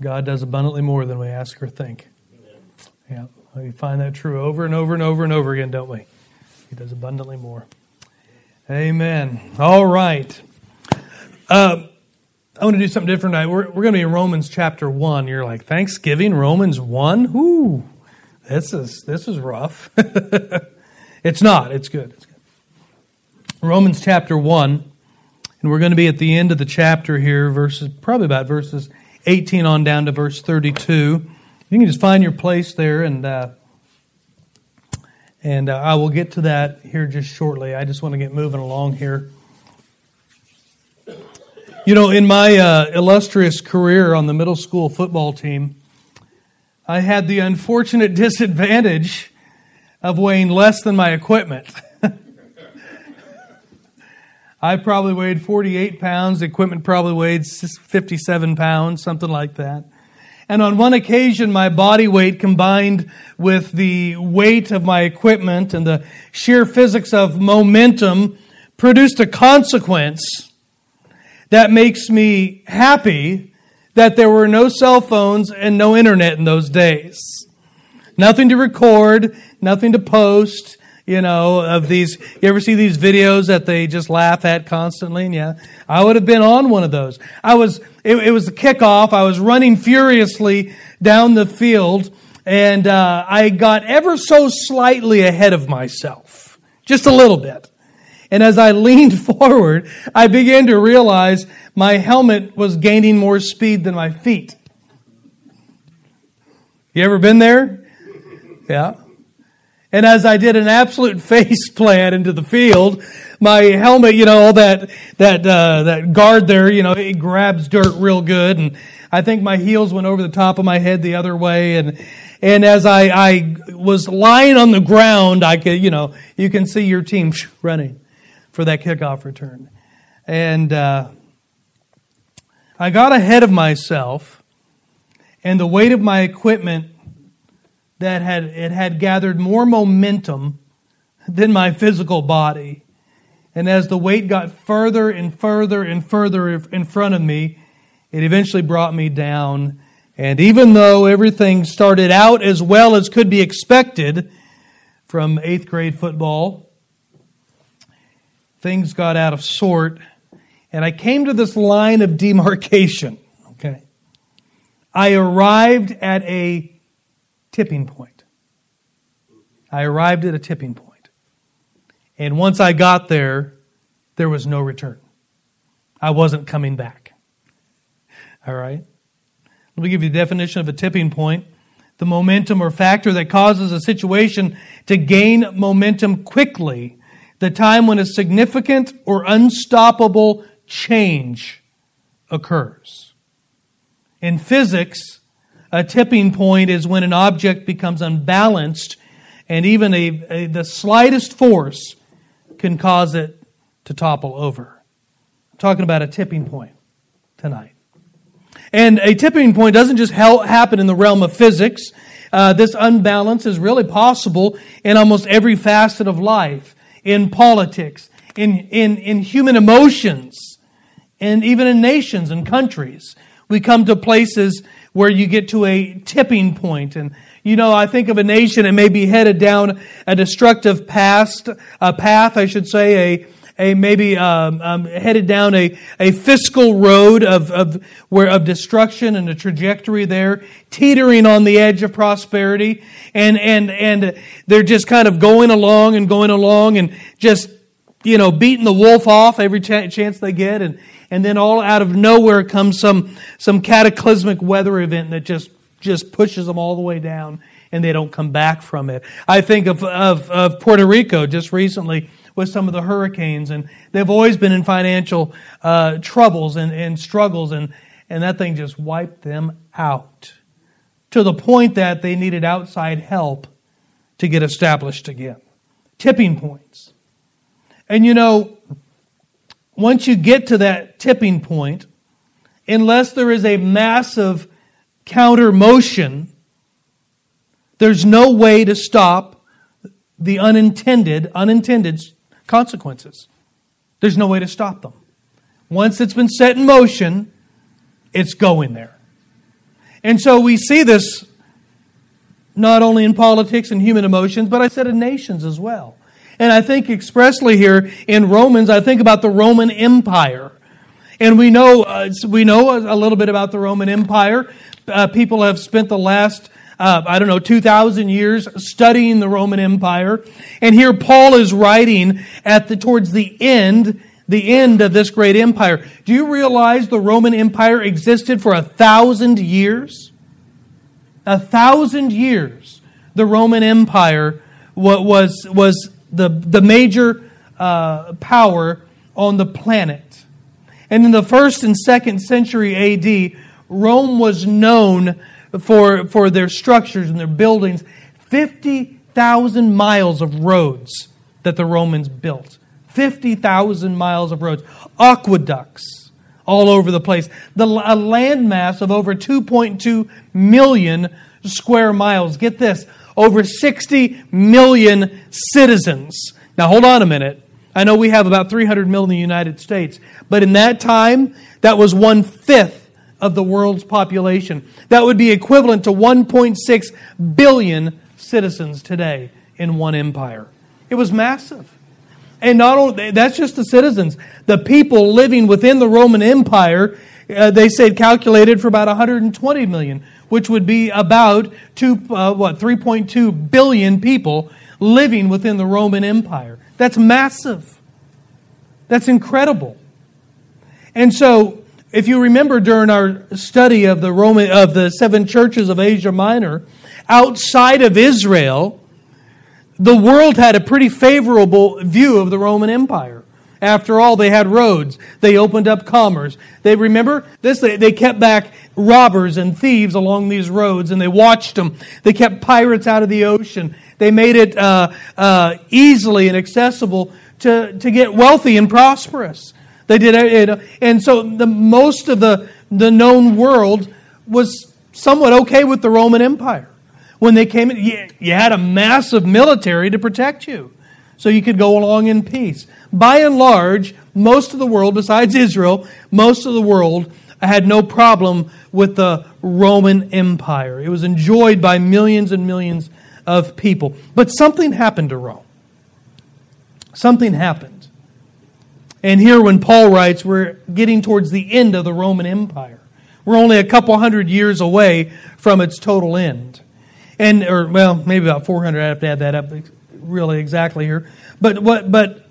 God does abundantly more than we ask or think. Yeah, we find that true over and over and over and over again, don't we? He does abundantly more. Amen. All right. Uh, I want to do something different tonight. We're, we're going to be in Romans chapter 1. You're like, Thanksgiving, Romans 1? Whoo, this is, this is rough. it's not. It's good. It's good. Romans chapter 1. And we're going to be at the end of the chapter here, verses, probably about verses 18 on down to verse 32. You can just find your place there, and uh, and uh, I will get to that here just shortly. I just want to get moving along here. You know, in my uh, illustrious career on the middle school football team, I had the unfortunate disadvantage of weighing less than my equipment. I probably weighed 48 pounds. The equipment probably weighed 57 pounds, something like that. And on one occasion, my body weight combined with the weight of my equipment and the sheer physics of momentum produced a consequence that makes me happy that there were no cell phones and no internet in those days. Nothing to record, nothing to post, you know, of these. You ever see these videos that they just laugh at constantly? And yeah, I would have been on one of those. I was, it, it was the kickoff. I was running furiously down the field and uh, I got ever so slightly ahead of myself, just a little bit. And as I leaned forward, I began to realize my helmet was gaining more speed than my feet. You ever been there? Yeah. And as I did an absolute face plant into the field, my helmet, you know, all that, that, uh, that guard there, you know, it grabs dirt real good. And I think my heels went over the top of my head the other way. And, and as I, I was lying on the ground, I could, you know, you can see your team running for that kickoff return. And, uh, I got ahead of myself and the weight of my equipment that had it had gathered more momentum than my physical body. And as the weight got further and further and further in front of me, it eventually brought me down. And even though everything started out as well as could be expected from eighth grade football, things got out of sort. And I came to this line of demarcation. Okay. I arrived at a tipping point. I arrived at a tipping point. And once I got there, there was no return. I wasn't coming back. All right? Let me give you the definition of a tipping point the momentum or factor that causes a situation to gain momentum quickly, the time when a significant or unstoppable change occurs. In physics, a tipping point is when an object becomes unbalanced, and even a, a, the slightest force can cause it to topple over. I'm talking about a tipping point tonight. And a tipping point doesn't just happen in the realm of physics. Uh, this unbalance is really possible in almost every facet of life, in politics, in, in, in human emotions, and even in nations and countries. We come to places where you get to a tipping point. And, you know, I think of a nation that may be headed down a destructive past, a path, I should say, a, a maybe um, um, headed down a, a fiscal road of, of, where, of destruction and a trajectory there, teetering on the edge of prosperity. And, and, and they're just kind of going along and going along and just, you know, beating the wolf off every ch- chance they get. And, and then all out of nowhere comes some, some cataclysmic weather event that just, just pushes them all the way down and they don't come back from it. I think of, of, of Puerto Rico just recently with some of the hurricanes, and they've always been in financial uh, troubles and, and struggles, and, and that thing just wiped them out to the point that they needed outside help to get established again. Tipping points. And you know, once you get to that tipping point, unless there is a massive counter motion, there's no way to stop the unintended, unintended consequences. There's no way to stop them. Once it's been set in motion, it's going there. And so we see this not only in politics and human emotions, but I said in nations as well. And I think expressly here in Romans, I think about the Roman Empire. And we know, uh, we know a, little bit about the Roman Empire. Uh, people have spent the last, uh, I don't know, 2,000 years studying the Roman Empire. And here Paul is writing at the, towards the end, the end of this great empire. Do you realize the Roman Empire existed for a thousand years? A thousand years, the Roman Empire was, was the, the major uh, power on the planet. And in the first and second century AD, Rome was known for, for their structures and their buildings. 50,000 miles of roads that the Romans built. 50,000 miles of roads. Aqueducts all over the place. The, a landmass of over 2.2 million square miles. Get this over 60 million citizens. Now, hold on a minute. I know we have about 300 million in the United States, but in that time, that was one fifth of the world's population. That would be equivalent to 1.6 billion citizens today in one empire. It was massive. And not only that's just the citizens, the people living within the Roman Empire, uh, they said calculated for about 120 million which would be about two, uh, what, 3.2 billion people living within the Roman Empire. That's massive. That's incredible. And so, if you remember during our study of the Roman of the seven churches of Asia Minor, outside of Israel, the world had a pretty favorable view of the Roman Empire. After all, they had roads. They opened up commerce. They remember this. They, they kept back robbers and thieves along these roads, and they watched them. They kept pirates out of the ocean. They made it uh, uh, easily and accessible to, to get wealthy and prosperous. They did it, and so the most of the the known world was somewhat okay with the Roman Empire. When they came in, you, you had a massive military to protect you so you could go along in peace. By and large, most of the world, besides Israel, most of the world had no problem with the Roman Empire. It was enjoyed by millions and millions of people. But something happened to Rome. Something happened. And here, when Paul writes, we're getting towards the end of the Roman Empire. We're only a couple hundred years away from its total end. And, or, well, maybe about 400. I have to add that up really exactly here. But what, but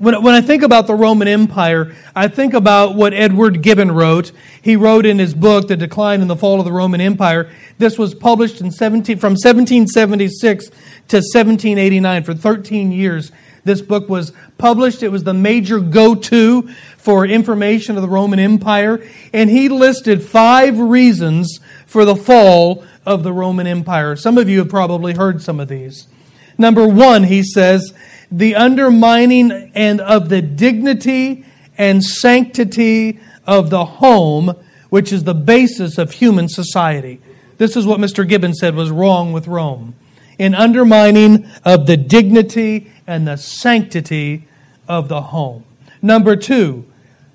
when, when I think about the Roman Empire, I think about what Edward Gibbon wrote. He wrote in his book, The Decline and the Fall of the Roman Empire. This was published in 17, from 1776 to 1789 for 13 years. This book was published. It was the major go to for information of the Roman Empire. And he listed five reasons for the fall of the Roman Empire. Some of you have probably heard some of these. Number one, he says, the undermining and of the dignity and sanctity of the home, which is the basis of human society. This is what Mr. Gibbon said was wrong with Rome. In undermining of the dignity and the sanctity of the home. Number two,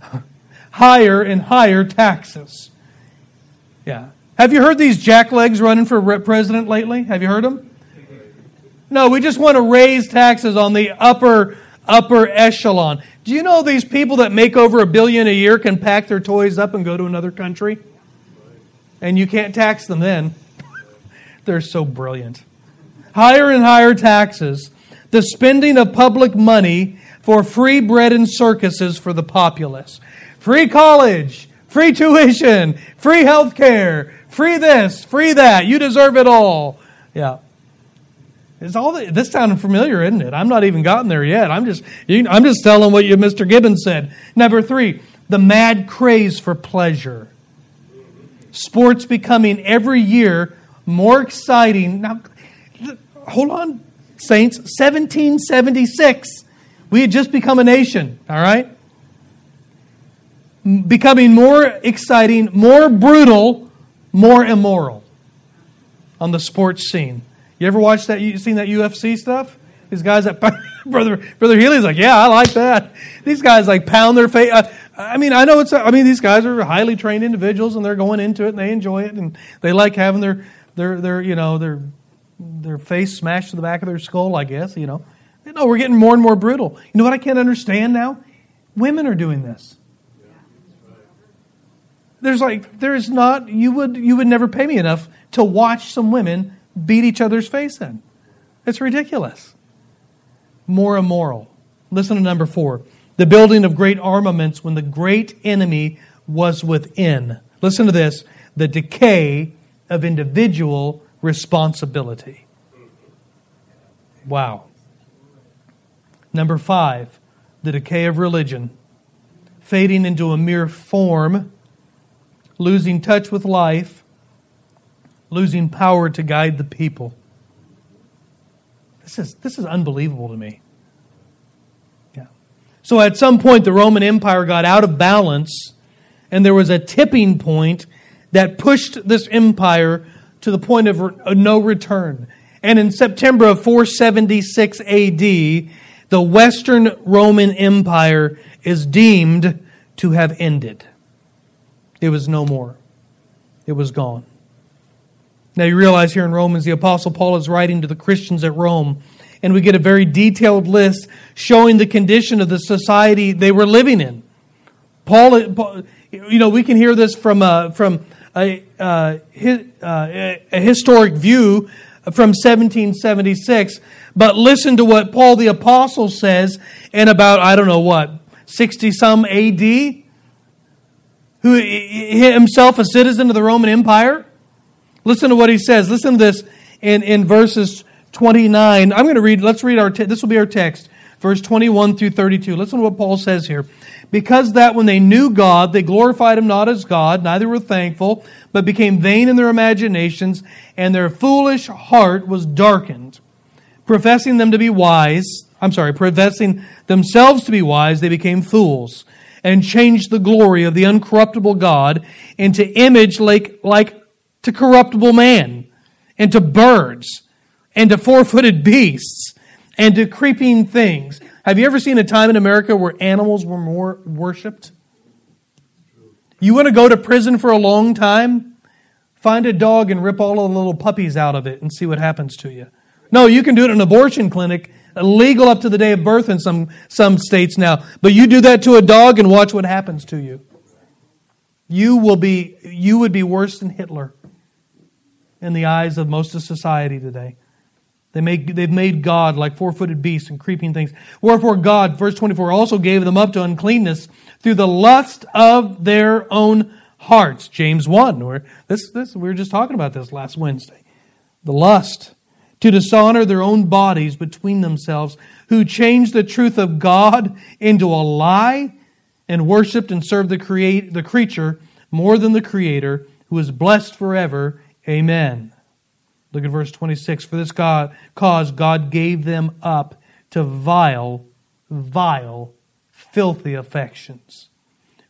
higher and higher taxes. Yeah. Have you heard these jacklegs running for president lately? Have you heard them? No, we just want to raise taxes on the upper upper echelon. Do you know these people that make over a billion a year can pack their toys up and go to another country? And you can't tax them then. They're so brilliant. Higher and higher taxes, the spending of public money for free bread and circuses for the populace. Free college, free tuition, free health care, free this, free that. You deserve it all. Yeah. It's all the, this sounding familiar, isn't it? I'm not even gotten there yet. I'm just I'm just telling what you, Mr. Gibbons said. Number three, the mad craze for pleasure. Sports becoming every year more exciting. Now, hold on, saints. 1776, we had just become a nation. All right, becoming more exciting, more brutal, more immoral on the sports scene. You ever watched that? You seen that UFC stuff? These guys that brother brother Healy's like, yeah, I like that. These guys like pound their face. Uh, I mean, I know it's, I mean, these guys are highly trained individuals and they're going into it and they enjoy it and they like having their, their, their, you know, their, their face smashed to the back of their skull, I guess, you know. No, we're getting more and more brutal. You know what I can't understand now? Women are doing this. There's like, there's not, you would, you would never pay me enough to watch some women beat each other's face in. It's ridiculous. More immoral. Listen to number four the building of great armaments when the great enemy was within. Listen to this the decay of individual responsibility. Wow. Number five, the decay of religion, fading into a mere form, losing touch with life, losing power to guide the people. This is, this is unbelievable to me. Yeah. So at some point, the Roman Empire got out of balance, and there was a tipping point that pushed this empire to the point of uh, no return. And in September of 476 AD, the Western Roman Empire is deemed to have ended. It was no more, it was gone. Now you realize here in Romans, the Apostle Paul is writing to the Christians at Rome and we get a very detailed list showing the condition of the society they were living in. Paul, you know, we can hear this from a, from a, uh, a historic view from 1776, but listen to what Paul the Apostle says in about, I don't know what, 60 some AD, who himself a citizen of the Roman Empire. Listen to what he says. Listen to this in, in verses 29. I'm going to read, let's read our, this will be our text, verse 21 through 32. Listen to what Paul says here. Because that when they knew God, they glorified him not as God, neither were thankful, but became vain in their imaginations, and their foolish heart was darkened. Professing them to be wise, I'm sorry, professing themselves to be wise, they became fools, and changed the glory of the uncorruptible God into image like, like to corruptible man, and to birds and to four footed beasts and to creeping things. Have you ever seen a time in America where animals were more worshiped? You want to go to prison for a long time? Find a dog and rip all of the little puppies out of it and see what happens to you. No, you can do it in an abortion clinic, legal up to the day of birth in some, some states now. But you do that to a dog and watch what happens to you. You will be you would be worse than Hitler in the eyes of most of society today. They make, they've made God like four footed beasts and creeping things. Wherefore God, verse 24, also gave them up to uncleanness through the lust of their own hearts. James 1, where this, this, we were just talking about this last Wednesday. The lust to dishonor their own bodies between themselves, who changed the truth of God into a lie and worshiped and served the, create, the creature more than the Creator, who is blessed forever. Amen. Look at verse 26. For this God, cause God gave them up to vile, vile, filthy affections.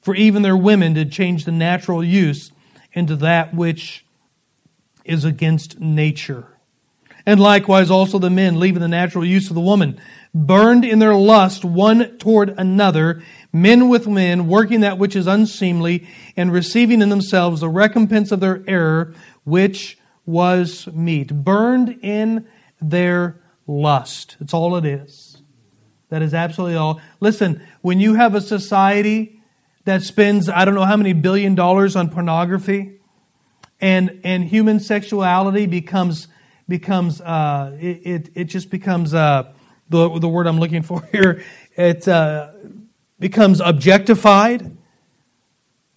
For even their women did change the natural use into that which is against nature. And likewise also the men, leaving the natural use of the woman, burned in their lust one toward another, men with men, working that which is unseemly, and receiving in themselves the recompense of their error, which was meet, burned in their lust. It's all it is. That is absolutely all. Listen, when you have a society that spends, I don't know how many billion dollars on pornography, and, and human sexuality becomes, becomes uh, it, it, it, just becomes, uh, the, the word I'm looking for here, it uh, becomes objectified.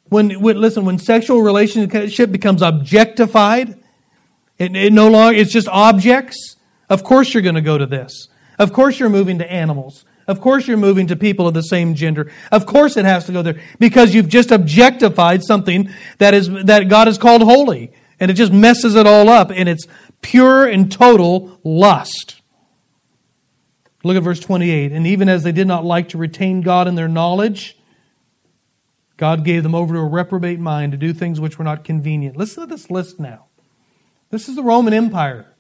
When, when, listen, when sexual relationship becomes objectified, it, it no longer, it's just objects. Of course you're going to go to this. Of course you're moving to animals. Of course you're moving to people of the same gender. Of course it has to go there because you've just objectified something that is, that God has called holy. And it just messes it all up and it's pure and total lust. Look at verse 28. And even as they did not like to retain God in their knowledge, God gave them over to a reprobate mind to do things which were not convenient. Listen to this list now. This is the Roman Empire.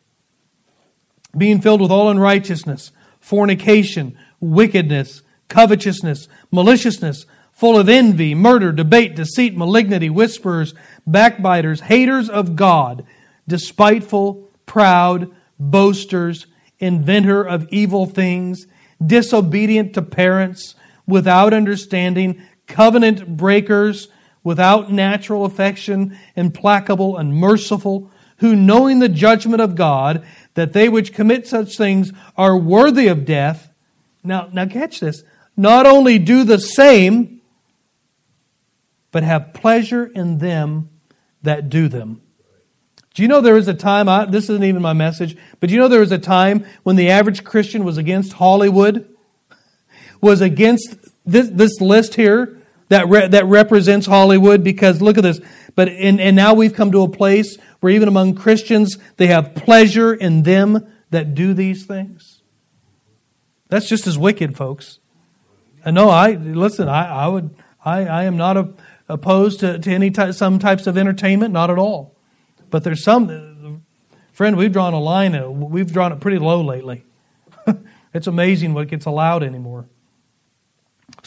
Being filled with all unrighteousness, fornication, wickedness, covetousness, maliciousness, full of envy, murder, debate, deceit, malignity, whisperers, backbiters, haters of God, despiteful, proud, boasters, inventor of evil things, disobedient to parents, without understanding, covenant breakers, without natural affection, implacable, and merciful, who knowing the judgment of God, that they which commit such things are worthy of death. Now, now catch this. Not only do the same, but have pleasure in them that do them. Do you know there was a time, I, this isn't even my message, but do you know there was a time when the average Christian was against Hollywood? Was against this, this list here that, re, that represents Hollywood because look at this. But, and, and now we've come to a place where even among Christians, they have pleasure in them that do these things. That's just as wicked, folks. I know I, listen, I, I would, I, I am not a, opposed to, to any ty- some types of entertainment, not at all. But there's some, friend, we've drawn a line, uh, we've drawn it pretty low lately. it's amazing what gets allowed anymore.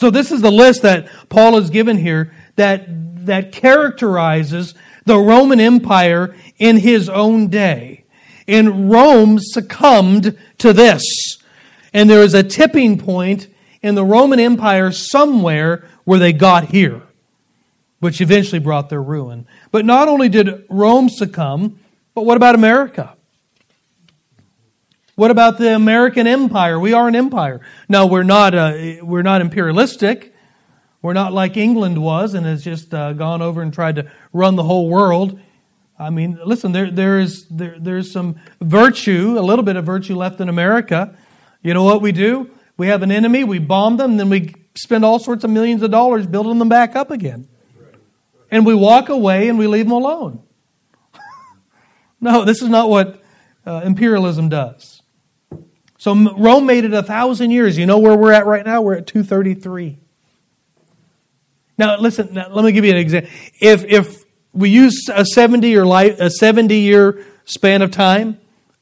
So this is the list that Paul has given here that, that characterizes the Roman Empire in his own day. And Rome succumbed to this. And there is a tipping point in the Roman Empire somewhere where they got here which eventually brought their ruin. But not only did Rome succumb, but what about America? What about the American empire? We are an empire. No, we're not, uh, we're not imperialistic. We're not like England was and has just uh, gone over and tried to run the whole world. I mean, listen, there, there is, there, there's some virtue, a little bit of virtue left in America. You know what we do? We have an enemy, we bomb them, then we spend all sorts of millions of dollars building them back up again and we walk away and we leave them alone. no, this is not what uh, imperialism does. So Rome made it a thousand years. You know where we're at right now? We're at 233. Now, listen, now, let me give you an example. If, if we use a 70 year life, a 70 year span of time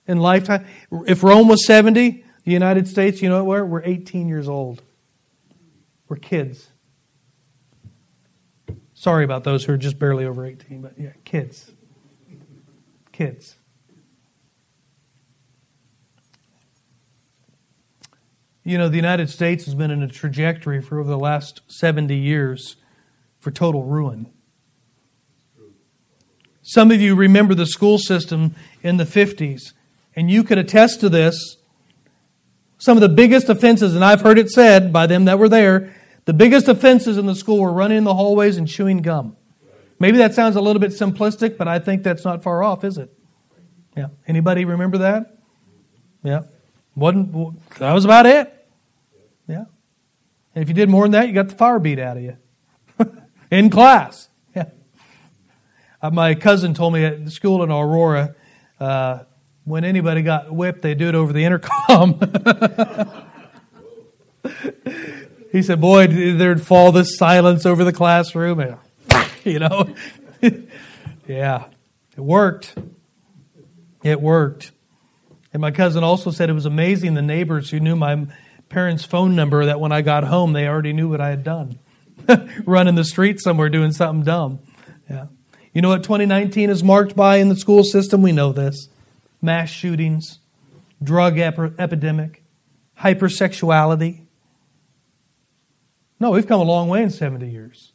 in lifetime, if Rome was 70, the United States, you know what we're? We're 18 years old. We're kids. Sorry about those who are just barely over 18, but yeah, kids. Kids. You know, the United States has been in a trajectory for over the last 70 years for total ruin. Some of you remember the school system in the 50s, and you could attest to this. Some of the biggest offenses, and I've heard it said by them that were there, the biggest offenses in the school were running in the hallways and chewing gum. Maybe that sounds a little bit simplistic, but I think that's not far off, is it? Yeah. Anybody remember that? Yeah. Wasn't that was about it? Yeah. And if you did more than that, you got the fire beat out of you in class. Yeah. Uh, my cousin told me at school in Aurora, uh, when anybody got whipped, they do it over the intercom. He said, Boy, there'd fall this silence over the classroom. And, you know? yeah, it worked. It worked. And my cousin also said it was amazing the neighbors who knew my parents' phone number that when I got home, they already knew what I had done. Running the street somewhere doing something dumb. Yeah. You know what 2019 is marked by in the school system? We know this mass shootings, drug ep- epidemic, hypersexuality, no, we've come a long way in 70 years.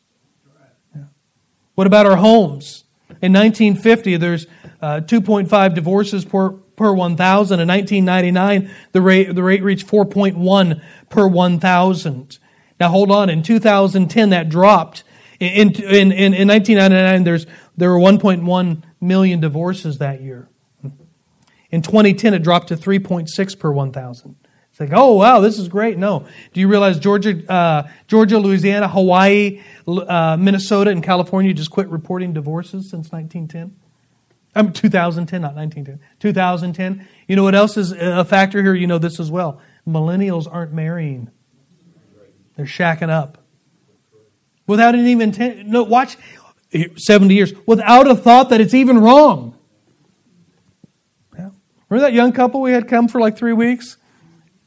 What about our homes? In 1950, there's uh, 2.5 divorces per, per 1,000. In 1999, the rate, the rate reached 4.1 per 1,000. Now, hold on. In 2010, that dropped. In, in, in, in 1999, there's, there were 1.1 million divorces that year. In 2010, it dropped to 3.6 per 1,000. It's like, oh wow, this is great. No, do you realize Georgia, uh, Georgia, Louisiana, Hawaii, uh, Minnesota, and California just quit reporting divorces since 1910? Um, 2010, not 1910. 2010. You know what else is a factor here? You know this as well. Millennials aren't marrying; they're shacking up without an even no. Watch 70 years without a thought that it's even wrong. Yeah. Remember that young couple we had come for like three weeks?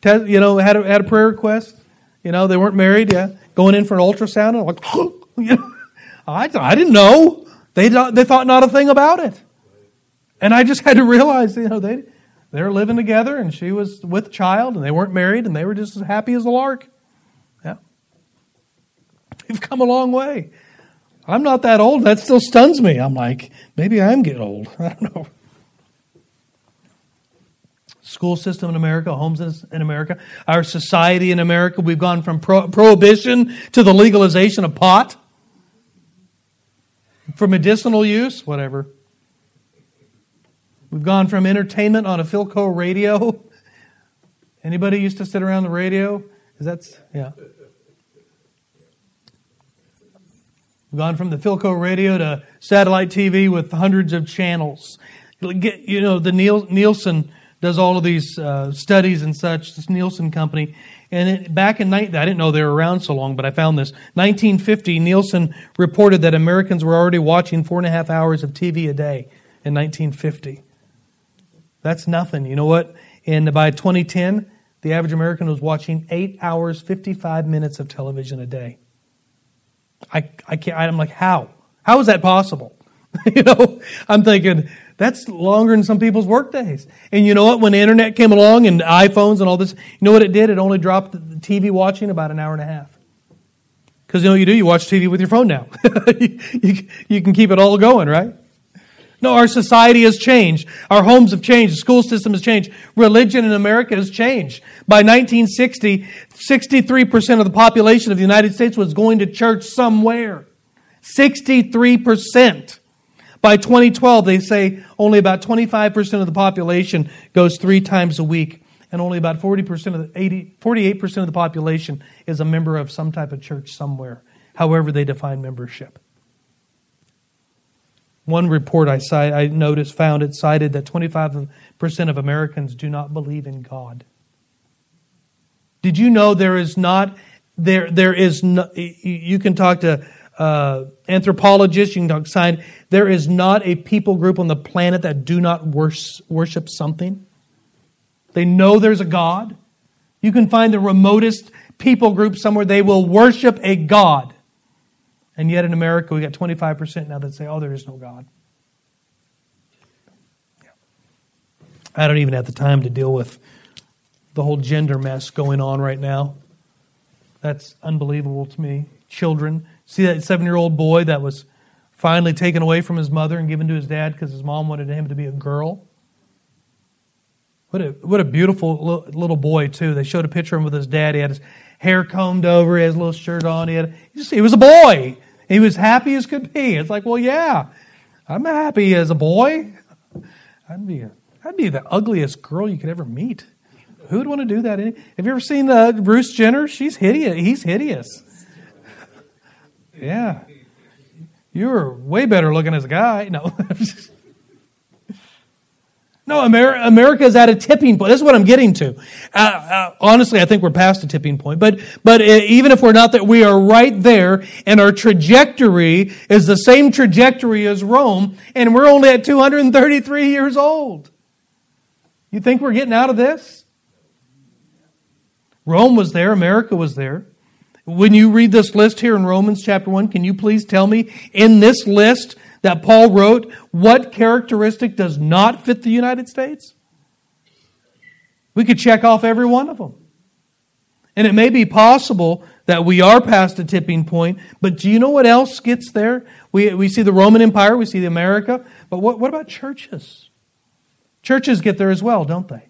you know, had a, had a prayer request. You know, they weren't married. Yeah, going in for an ultrasound. And like, you know, I, I didn't know. They they thought not a thing about it, and I just had to realize, you know, they they were living together, and she was with child, and they weren't married, and they were just as happy as a lark. Yeah, we've come a long way. I'm not that old. That still stuns me. I'm like, maybe I am getting old. I don't know school system in America, homes in America, our society in America. We've gone from pro- prohibition to the legalization of pot for medicinal use, whatever. We've gone from entertainment on a Philco radio. Anybody used to sit around the radio? Is that yeah? We've gone from the Philco radio to satellite TV with hundreds of channels. You know the Nielsen does all of these uh, studies and such, this Nielsen company. And it, back in, I didn't know they were around so long, but I found this. 1950, Nielsen reported that Americans were already watching four and a half hours of TV a day in 1950. That's nothing. You know what? And by 2010, the average American was watching eight hours, 55 minutes of television a day. I, I can't, I'm like, how? How is that possible? you know, I'm thinking, that's longer than some people's work days. And you know what? When the internet came along and iPhones and all this, you know what it did? It only dropped the TV watching about an hour and a half. Because you know what you do? You watch TV with your phone now. you, you, you can keep it all going, right? No, our society has changed. Our homes have changed. The school system has changed. Religion in America has changed. By 1960, 63% of the population of the United States was going to church somewhere. 63%. By 2012, they say only about 25% of the population goes three times a week, and only about 40% of the 80, 48% of the population is a member of some type of church somewhere, however they define membership. One report I, cite, I noticed found it cited that 25% of Americans do not believe in God. Did you know there is not there there is no, you can talk to uh, anthropologists, you can talk to science, there is not a people group on the planet that do not worship something. They know there's a God. You can find the remotest people group somewhere, they will worship a God. And yet in America, we got 25% now that say, oh, there is no God. I don't even have the time to deal with the whole gender mess going on right now. That's unbelievable to me. Children See that seven year old boy that was finally taken away from his mother and given to his dad because his mom wanted him to be a girl? What a, what a beautiful little boy, too. They showed a picture of him with his dad. He had his hair combed over, he had his little shirt on. He, had, he was a boy. He was happy as could be. It's like, well, yeah, I'm happy as a boy. I'd be, a, I'd be the ugliest girl you could ever meet. Who would want to do that? Have you ever seen uh, Bruce Jenner? She's hideous. He's hideous. Yeah. You're way better looking as a guy. No. no, America, America is at a tipping point. This is what I'm getting to. Uh, uh, honestly, I think we're past a tipping point. But, but uh, even if we're not there, we are right there, and our trajectory is the same trajectory as Rome, and we're only at 233 years old. You think we're getting out of this? Rome was there, America was there. When you read this list here in Romans chapter 1, can you please tell me in this list that Paul wrote what characteristic does not fit the United States? We could check off every one of them. And it may be possible that we are past a tipping point, but do you know what else gets there? We, we see the Roman Empire, we see the America, but what, what about churches? Churches get there as well, don't they?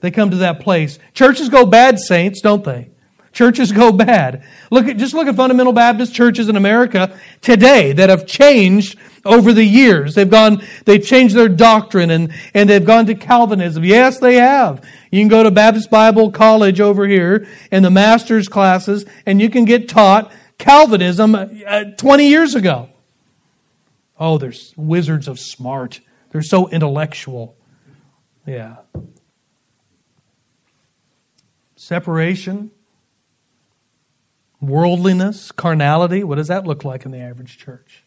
They come to that place. Churches go bad, saints, don't they? Churches go bad. Look at, just look at fundamental Baptist churches in America today that have changed over the years. They've gone, they've changed their doctrine and, and they've gone to Calvinism. Yes, they have. You can go to Baptist Bible College over here and the master's classes and you can get taught Calvinism uh, 20 years ago. Oh, there's wizards of smart. They're so intellectual. Yeah. Separation, Worldliness, carnality, what does that look like in the average church?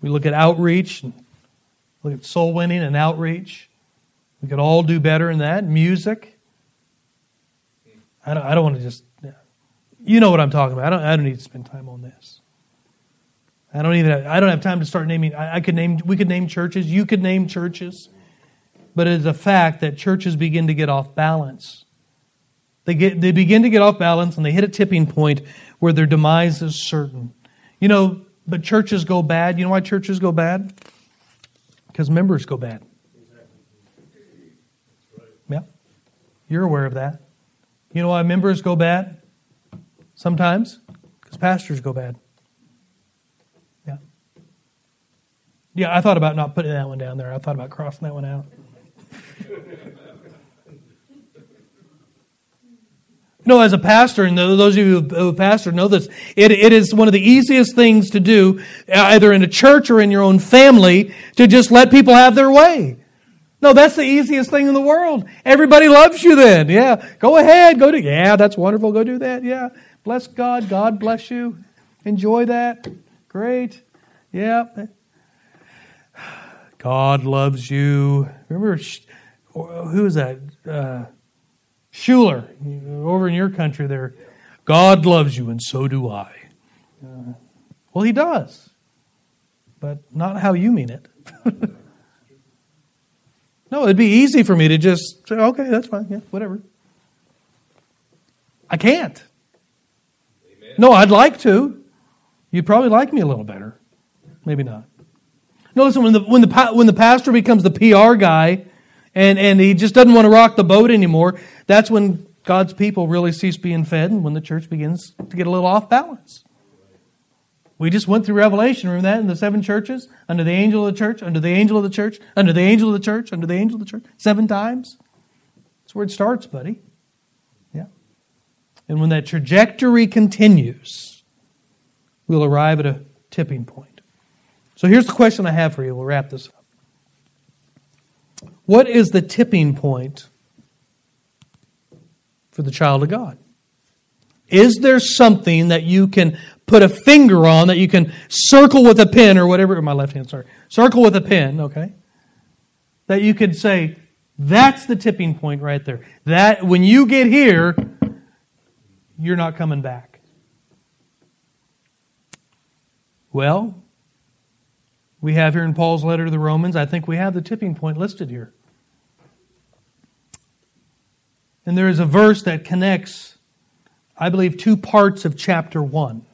We look at outreach, and look at soul winning and outreach. We could all do better in that. Music. I don't, I don't want to just, you know what I'm talking about. I don't, I don't need to spend time on this. I don't even, have, I don't have time to start naming, I, I could name, we could name churches, you could name churches. But it is a fact that churches begin to get off balance. They, get, they begin to get off balance and they hit a tipping point where their demise is certain. You know, but churches go bad. You know why churches go bad? Because members go bad. Yeah. You're aware of that. You know why members go bad? Sometimes? Because pastors go bad. Yeah. Yeah, I thought about not putting that one down there. I thought about crossing that one out. Know, as a pastor, and those of you who pastor know this, it, it is one of the easiest things to do, either in a church or in your own family, to just let people have their way. No, that's the easiest thing in the world. Everybody loves you then. Yeah. Go ahead. Go to, yeah, that's wonderful. Go do that. Yeah. Bless God. God bless you. Enjoy that. Great. Yeah. God loves you. Remember, who is that? Uh, Schuller, over in your country there, God loves you and so do I. Uh, well, he does, but not how you mean it. no, it'd be easy for me to just say, okay, that's fine, yeah, whatever. I can't. Amen. No, I'd like to. You'd probably like me a little better. Maybe not. No, listen, when the, when the, when the pastor becomes the PR guy and, and he just doesn't want to rock the boat anymore, that's when God's people really cease being fed and when the church begins to get a little off balance. We just went through Revelation, remember that in the seven churches? Under the angel of the church, under the angel of the church, under the angel of the church, under the angel of the church. Seven times. That's where it starts, buddy. Yeah. And when that trajectory continues, we'll arrive at a tipping point. So here's the question I have for you. We'll wrap this up. What is the tipping point for the child of God? Is there something that you can put a finger on that you can circle with a pen or whatever? My left hand, sorry. Circle with a pen, okay? That you could say, that's the tipping point right there. That when you get here, you're not coming back. Well, we have here in Paul's letter to the Romans, I think we have the tipping point listed here. And there is a verse that connects, I believe, two parts of chapter 1.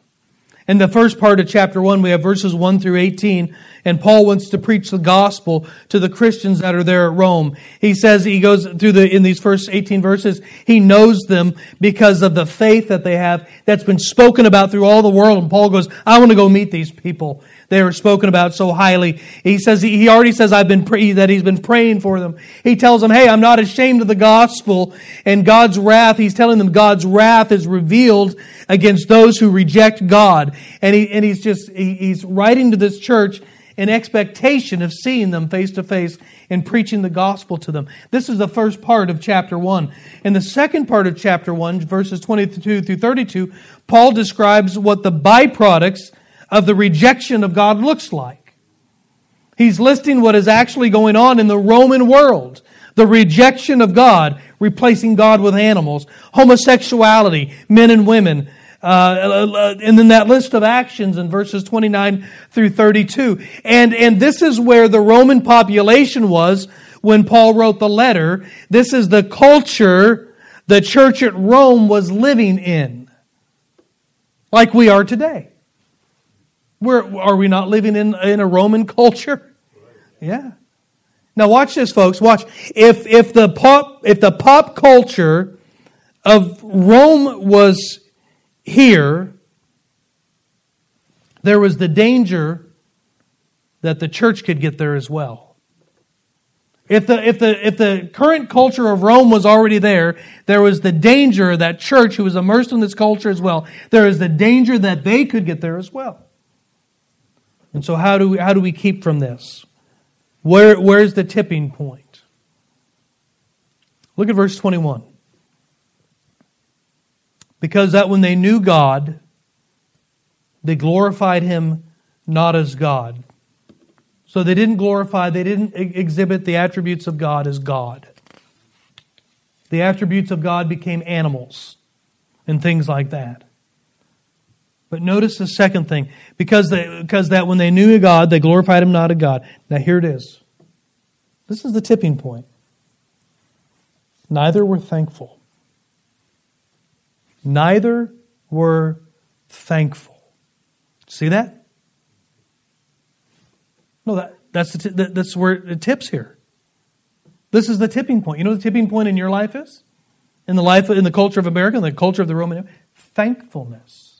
In the first part of chapter 1, we have verses 1 through 18, and Paul wants to preach the gospel to the Christians that are there at Rome. He says, he goes through the, in these first 18 verses, he knows them because of the faith that they have that's been spoken about through all the world. And Paul goes, I want to go meet these people they were spoken about so highly. He says he already says I've been pray, that he's been praying for them. He tells them, "Hey, I'm not ashamed of the gospel and God's wrath." He's telling them God's wrath is revealed against those who reject God, and he and he's just he, he's writing to this church in expectation of seeing them face to face and preaching the gospel to them. This is the first part of chapter 1. In the second part of chapter 1, verses 22 through 32, Paul describes what the byproducts of the rejection of God looks like. He's listing what is actually going on in the Roman world. The rejection of God, replacing God with animals, homosexuality, men and women, uh, uh, and then that list of actions in verses 29 through 32. And, and this is where the Roman population was when Paul wrote the letter. This is the culture the church at Rome was living in, like we are today. We're, are we not living in, in a Roman culture? Yeah. Now watch this, folks. Watch. If, if, the pop, if the pop culture of Rome was here, there was the danger that the church could get there as well. If the, if the, if the current culture of Rome was already there, there was the danger that church who was immersed in this culture as well, there is the danger that they could get there as well. And so, how do we, how do we keep from this? Where, where's the tipping point? Look at verse 21. Because that when they knew God, they glorified him not as God. So they didn't glorify, they didn't exhibit the attributes of God as God. The attributes of God became animals. and things like that. But notice the second thing. Because, they, because that when they knew God, they glorified him not a God. Now here it is. This is the tipping point. Neither were thankful. Neither were thankful. See that? No, that, that's, the t- that's where it tips here. This is the tipping point. You know the tipping point in your life is? In the life, in the culture of America, in the culture of the Roman Thankfulness.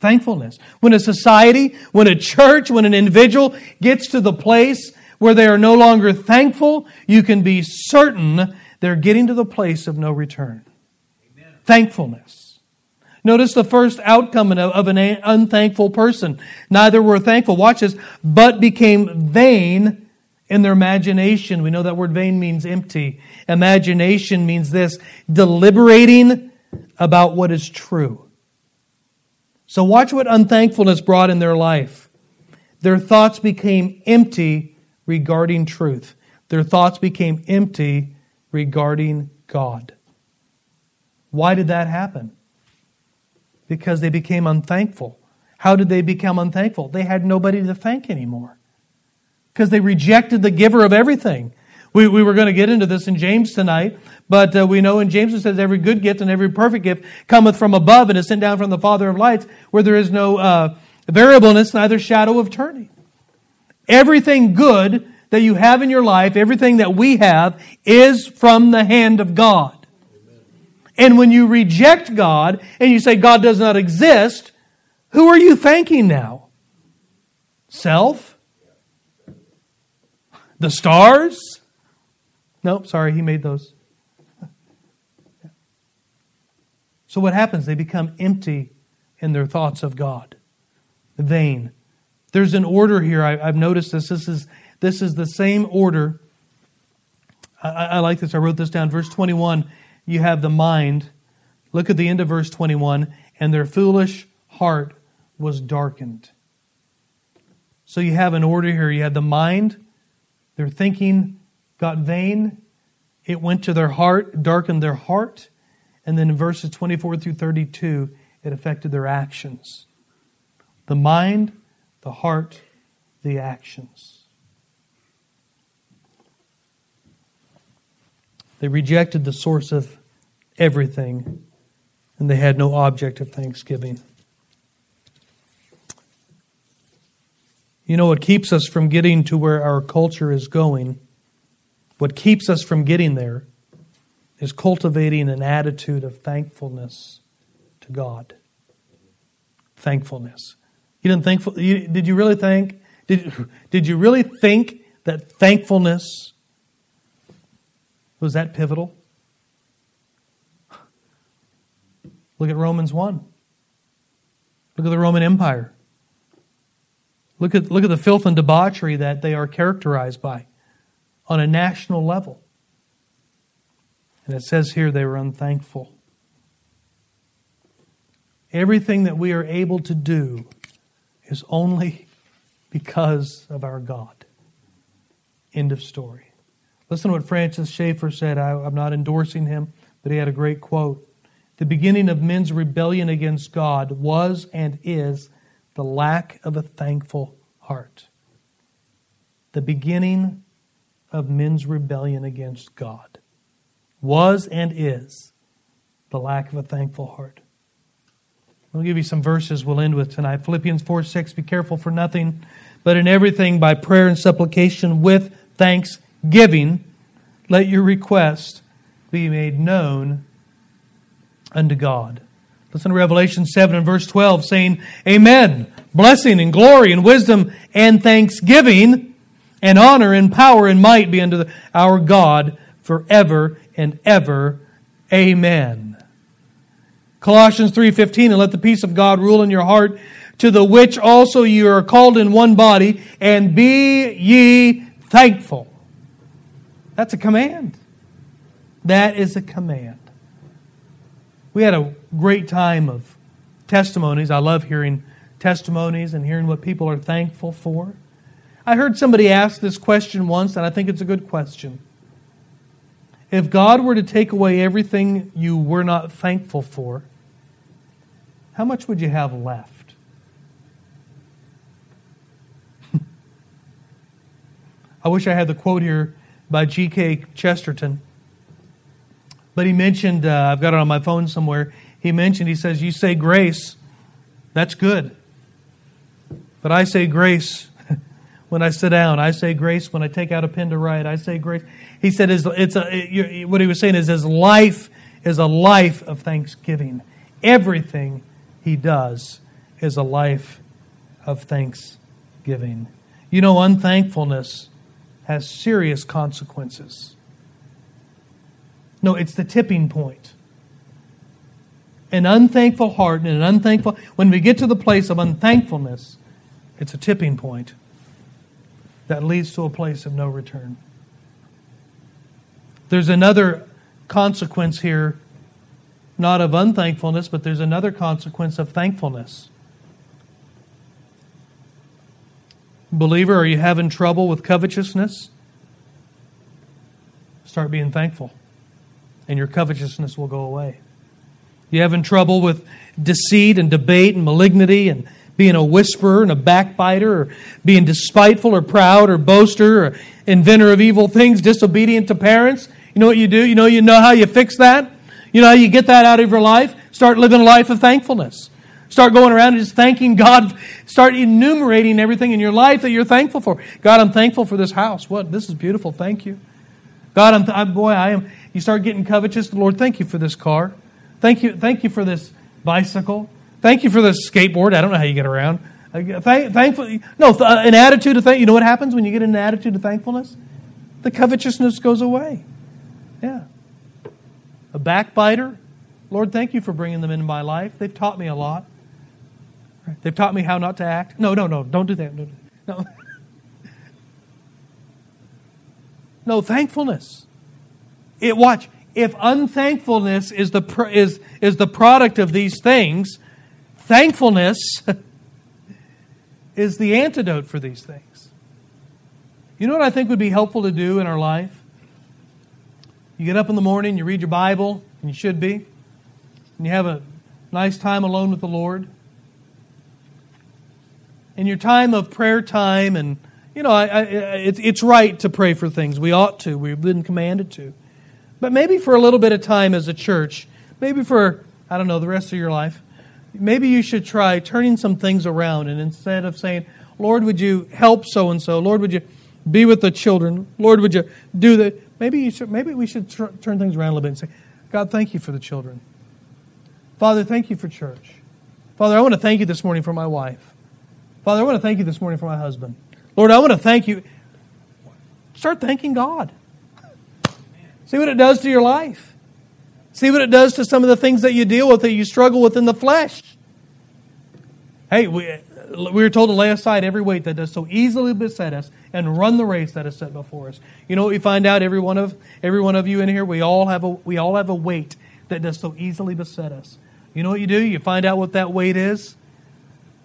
Thankfulness. When a society, when a church, when an individual gets to the place where they are no longer thankful, you can be certain they're getting to the place of no return. Amen. Thankfulness. Notice the first outcome of an unthankful person. Neither were thankful, watch this, but became vain in their imagination. We know that word vain means empty. Imagination means this deliberating about what is true. So watch what unthankfulness brought in their life. Their thoughts became empty regarding truth. Their thoughts became empty regarding God. Why did that happen? Because they became unthankful. How did they become unthankful? They had nobody to thank anymore. Because they rejected the giver of everything. We, we were going to get into this in James tonight, but uh, we know in James it says, Every good gift and every perfect gift cometh from above and is sent down from the Father of lights, where there is no uh, variableness, neither shadow of turning. Everything good that you have in your life, everything that we have, is from the hand of God. And when you reject God and you say God does not exist, who are you thanking now? Self? The stars? Nope, sorry, he made those. So what happens? They become empty in their thoughts of God, vain. There's an order here. I, have noticed this. This is this is the same order. I, I like this. I wrote this down. Verse 21. You have the mind. Look at the end of verse 21. And their foolish heart was darkened. So you have an order here. You have the mind. Their thinking got vain. It went to their heart, darkened their heart. And then in verses 24 through 32, it affected their actions. The mind, the heart, the actions. They rejected the source of everything, and they had no object of thanksgiving. You know what keeps us from getting to where our culture is going? What keeps us from getting there is cultivating an attitude of thankfulness to God. Thankfulness. You didn't thankful. You, did you really think? Did did you really think that thankfulness was that pivotal? Look at Romans one. Look at the Roman Empire. Look at look at the filth and debauchery that they are characterized by on a national level. And it says here they were unthankful. Everything that we are able to do is only because of our God. End of story. Listen to what Francis Schaeffer said. I, am not endorsing him, but he had a great quote. The beginning of men's rebellion against God was and is the lack of a thankful heart. The beginning of men's rebellion against God was and is the lack of a thankful heart. I'll give you some verses we'll end with tonight. Philippians 4 6, be careful for nothing, but in everything by prayer and supplication with thanksgiving, let your request be made known unto God. Listen to Revelation 7 and verse 12 saying, Amen. Blessing and glory and wisdom and thanksgiving and honor and power and might be unto our God forever and ever. Amen. Colossians 3:15 and let the peace of God rule in your heart to the which also you are called in one body and be ye thankful. That's a command. That is a command. We had a great time of testimonies. I love hearing testimonies and hearing what people are thankful for. I heard somebody ask this question once, and I think it's a good question. If God were to take away everything you were not thankful for, how much would you have left? I wish I had the quote here by G.K. Chesterton. But he mentioned, uh, I've got it on my phone somewhere. He mentioned, he says, You say grace, that's good. But I say grace when I sit down. I say grace when I take out a pen to write. I say grace. He said, it's a, what he was saying is his life is a life of thanksgiving. Everything he does is a life of thanksgiving. You know, unthankfulness has serious consequences. No, it's the tipping point. An unthankful heart and an unthankful, when we get to the place of unthankfulness, it's a tipping point that leads to a place of no return. There's another consequence here, not of unthankfulness, but there's another consequence of thankfulness. Believer, are you having trouble with covetousness? Start being thankful, and your covetousness will go away. You having trouble with deceit and debate and malignity and being a whisperer and a backbiter or being despiteful or proud or boaster or inventor of evil things, disobedient to parents? You know what you do? You know you know how you fix that? You know how you get that out of your life? Start living a life of thankfulness. Start going around and just thanking God. Start enumerating everything in your life that you're thankful for. God, I'm thankful for this house. What? This is beautiful. Thank you. God, I'm, th- boy, I am. You start getting covetous. Lord, thank you for this car. Thank you, thank you for this bicycle. Thank you for the skateboard. I don't know how you get around. Uh, thank, thankful, no, th- an attitude of thank. You know what happens when you get an attitude of thankfulness? The covetousness goes away. Yeah. A backbiter. Lord, thank you for bringing them into my life. They've taught me a lot. They've taught me how not to act. No, no, no, don't do that. No. No, thankfulness. It watch if unthankfulness is the, is, is the product of these things, thankfulness is the antidote for these things. You know what I think would be helpful to do in our life? You get up in the morning, you read your Bible, and you should be, and you have a nice time alone with the Lord. In your time of prayer time, and you know, I, I, it's, it's right to pray for things. We ought to. We've been commanded to. But maybe for a little bit of time as a church, maybe for, I don't know, the rest of your life, maybe you should try turning some things around. And instead of saying, Lord, would you help so and so? Lord, would you be with the children? Lord, would you do that? Maybe, you should, maybe we should tr- turn things around a little bit and say, God, thank you for the children. Father, thank you for church. Father, I want to thank you this morning for my wife. Father, I want to thank you this morning for my husband. Lord, I want to thank you. Start thanking God. See what it does to your life. See what it does to some of the things that you deal with that you struggle with in the flesh. Hey, we, we are told to lay aside every weight that does so easily beset us and run the race that is set before us. You know what we find out? Every one of every one of you in here, we all have a we all have a weight that does so easily beset us. You know what you do? You find out what that weight is,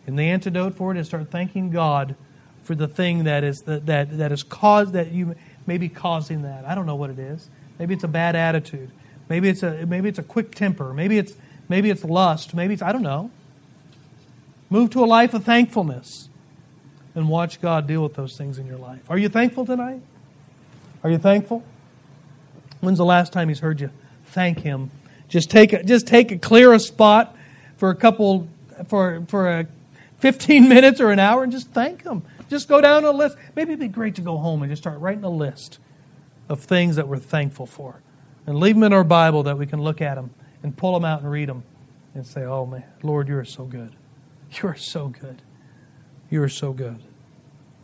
and the antidote for it is start thanking God for the thing that is that that, that is caused that you may be causing that. I don't know what it is. Maybe it's a bad attitude. Maybe it's a maybe it's a quick temper. Maybe it's maybe it's lust. Maybe it's I don't know. Move to a life of thankfulness and watch God deal with those things in your life. Are you thankful tonight? Are you thankful? When's the last time He's heard you thank Him? Just take a, just take a clear a spot for a couple for for a 15 minutes or an hour and just thank Him. Just go down a list. Maybe it'd be great to go home and just start writing a list of things that we're thankful for. And leave them in our Bible that we can look at them and pull them out and read them and say, Oh, man, Lord, you are so good. You are so good. You are so good.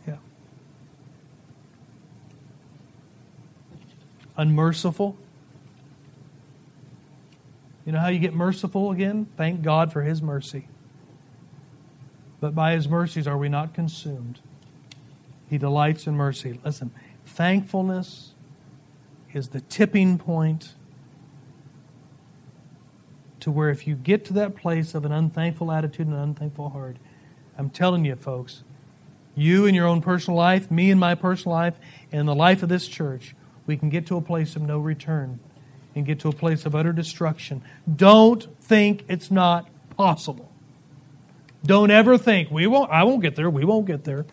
Yeah. Unmerciful. You know how you get merciful again? Thank God for His mercy. But by His mercies are we not consumed. He delights in mercy. Listen, thankfulness is the tipping point to where if you get to that place of an unthankful attitude and an unthankful heart, I'm telling you, folks, you in your own personal life, me in my personal life, and the life of this church, we can get to a place of no return and get to a place of utter destruction. Don't think it's not possible. Don't ever think we won't. I won't get there. We won't get there.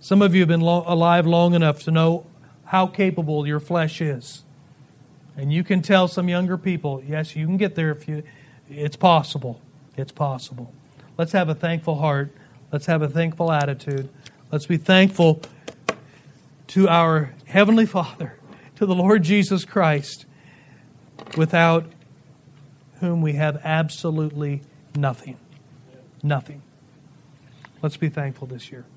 Some of you have been lo- alive long enough to know how capable your flesh is, and you can tell some younger people, yes, you can get there if you. It's possible. It's possible. Let's have a thankful heart. Let's have a thankful attitude. Let's be thankful to our Heavenly Father, to the Lord Jesus Christ, without whom we have absolutely nothing. Nothing. Let's be thankful this year.